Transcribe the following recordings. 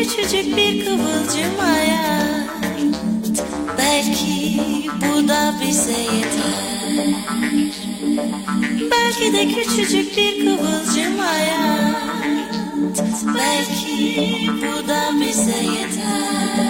küçücük bir kıvılcım hayat. Belki bu da bize yeter. Belki de küçücük bir kıvılcım hayat. Belki bu da bize yeter.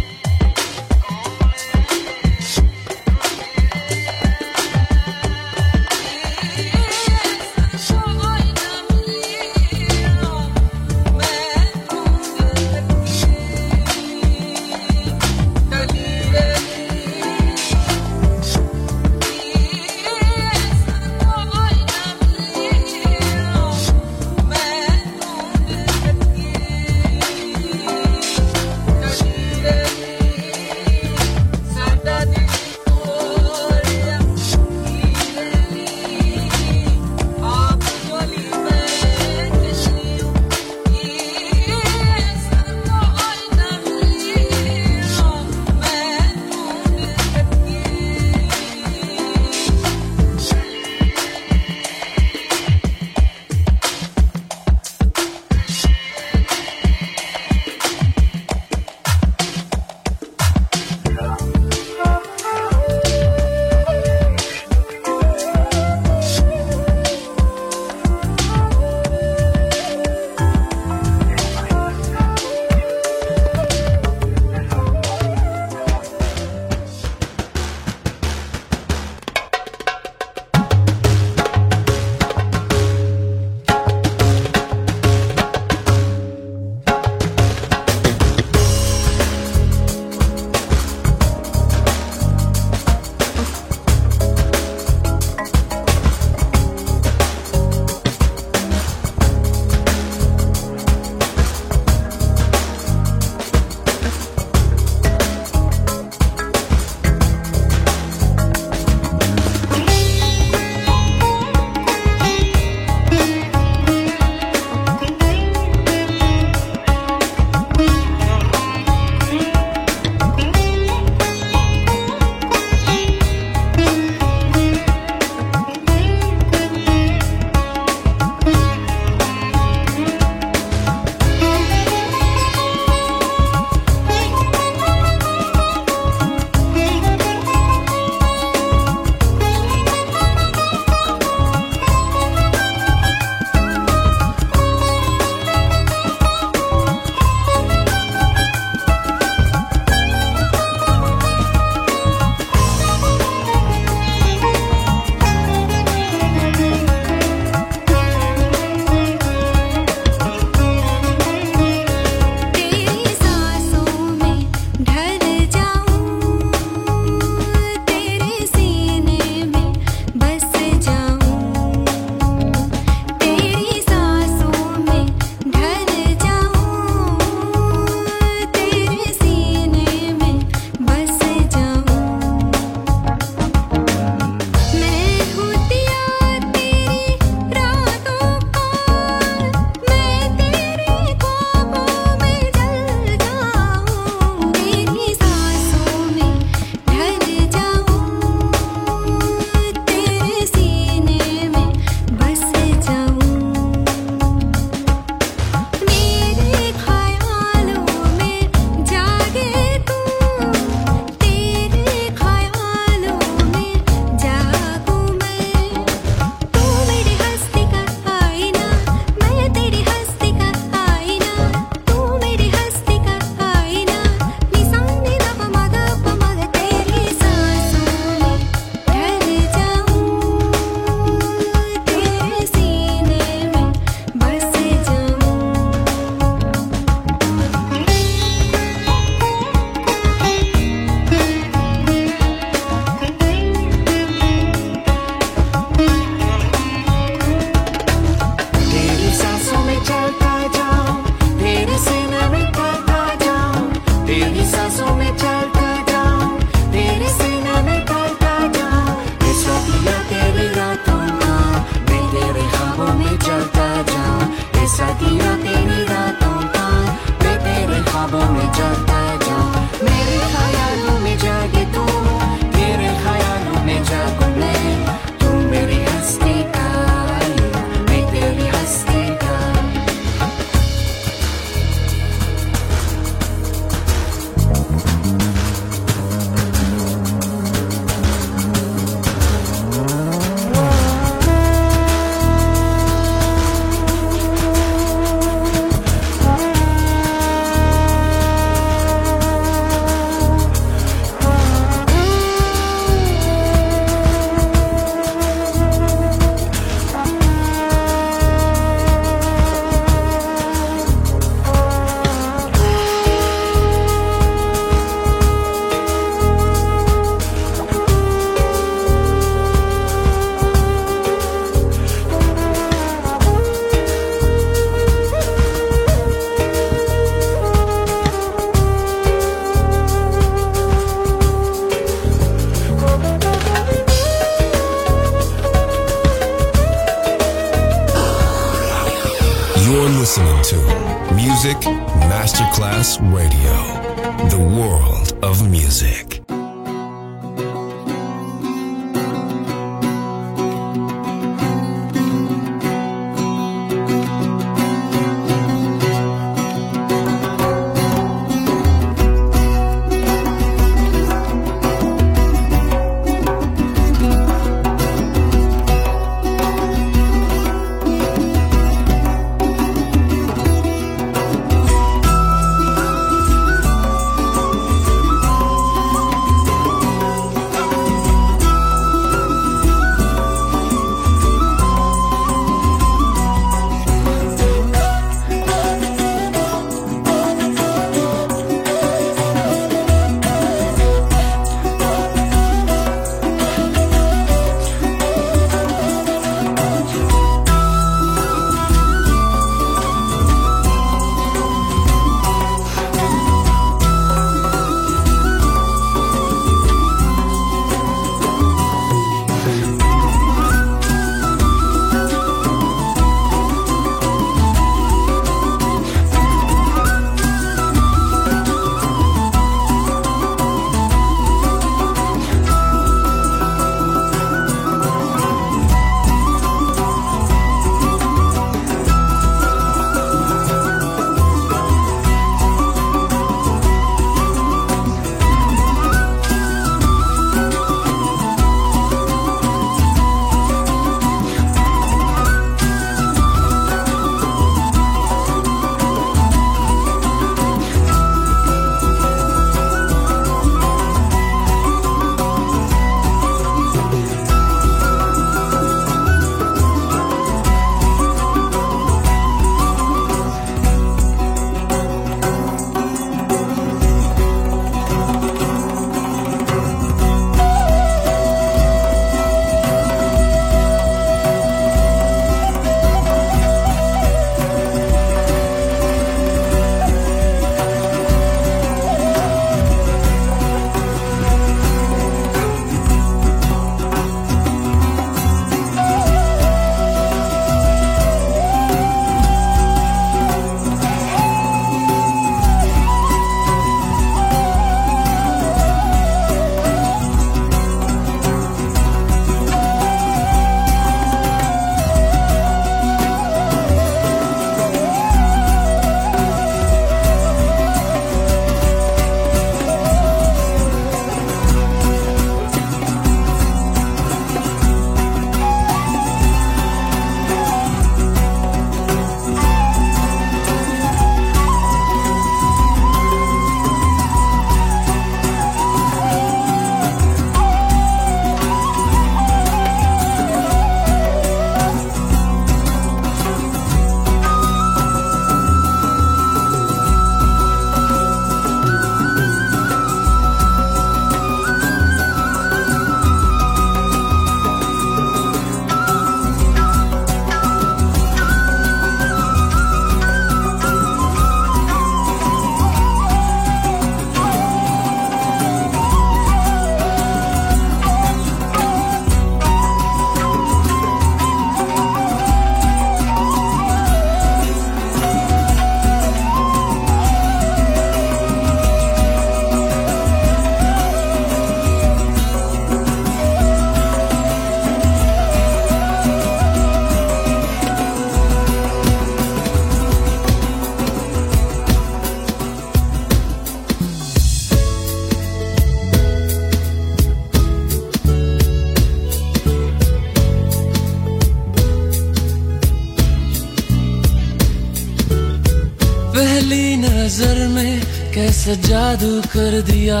जादू कर दिया।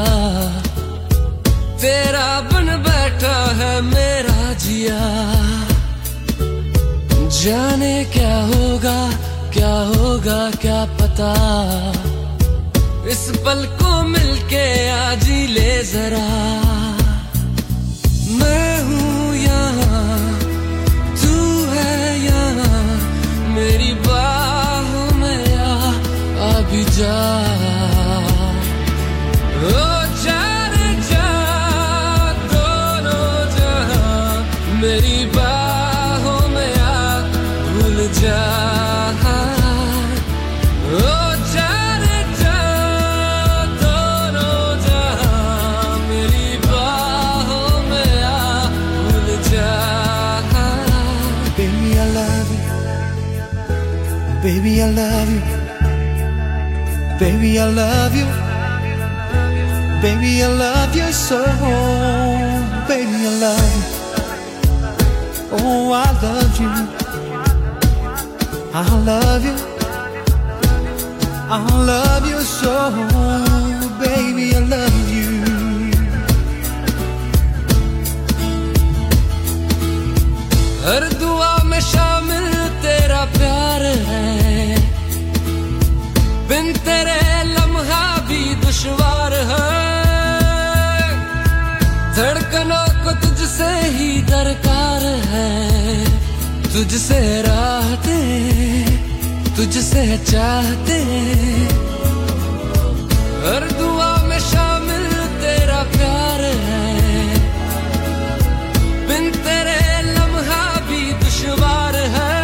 तेरा बन बैठा है मेरा जिया। जाने क्या होगा क्या होगा, क्या पता। इस पल को मिलके आज ही ले जरा। I love you. Baby, I love you. Baby, I love you so. Baby, I love you. Oh, I love you. I love you. I love you so. Baby, I love you. हर दुआ में शामिल तुझसे ही दरकार है। तुझसे राहते, तुझसे चाहते। हर दुआ में शामिल तेरा प्यार है। बिन तेरे लम्हा भी दुश्वार है।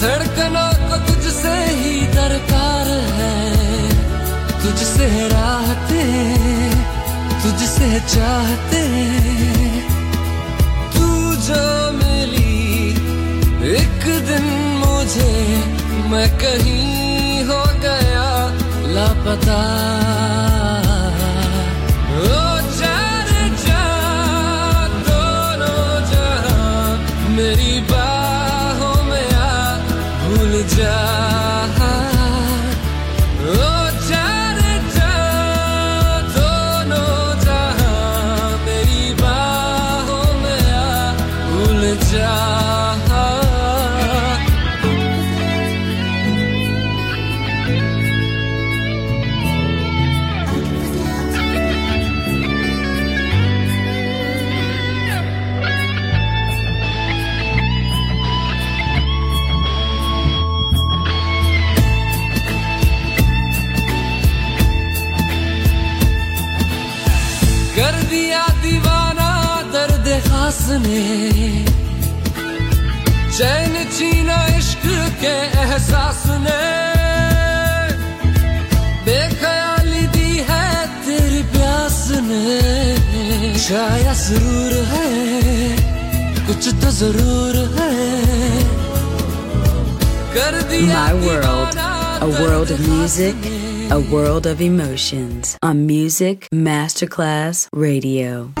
धड़कनों को तुझसे ही दरकार है। तुझसे राहते, तुझसे चाहते। जो मिली। एक दिन मुझे मैं कहीं हो गया लापता। के एहसास ने बेख्याली दी है तेरी प्यास ने शायद जरूर है कुछ तो जरूर है कर दिया My world, दीवाना a world of दर्द खास music, ने। a world of emotions on Music Masterclass Radio.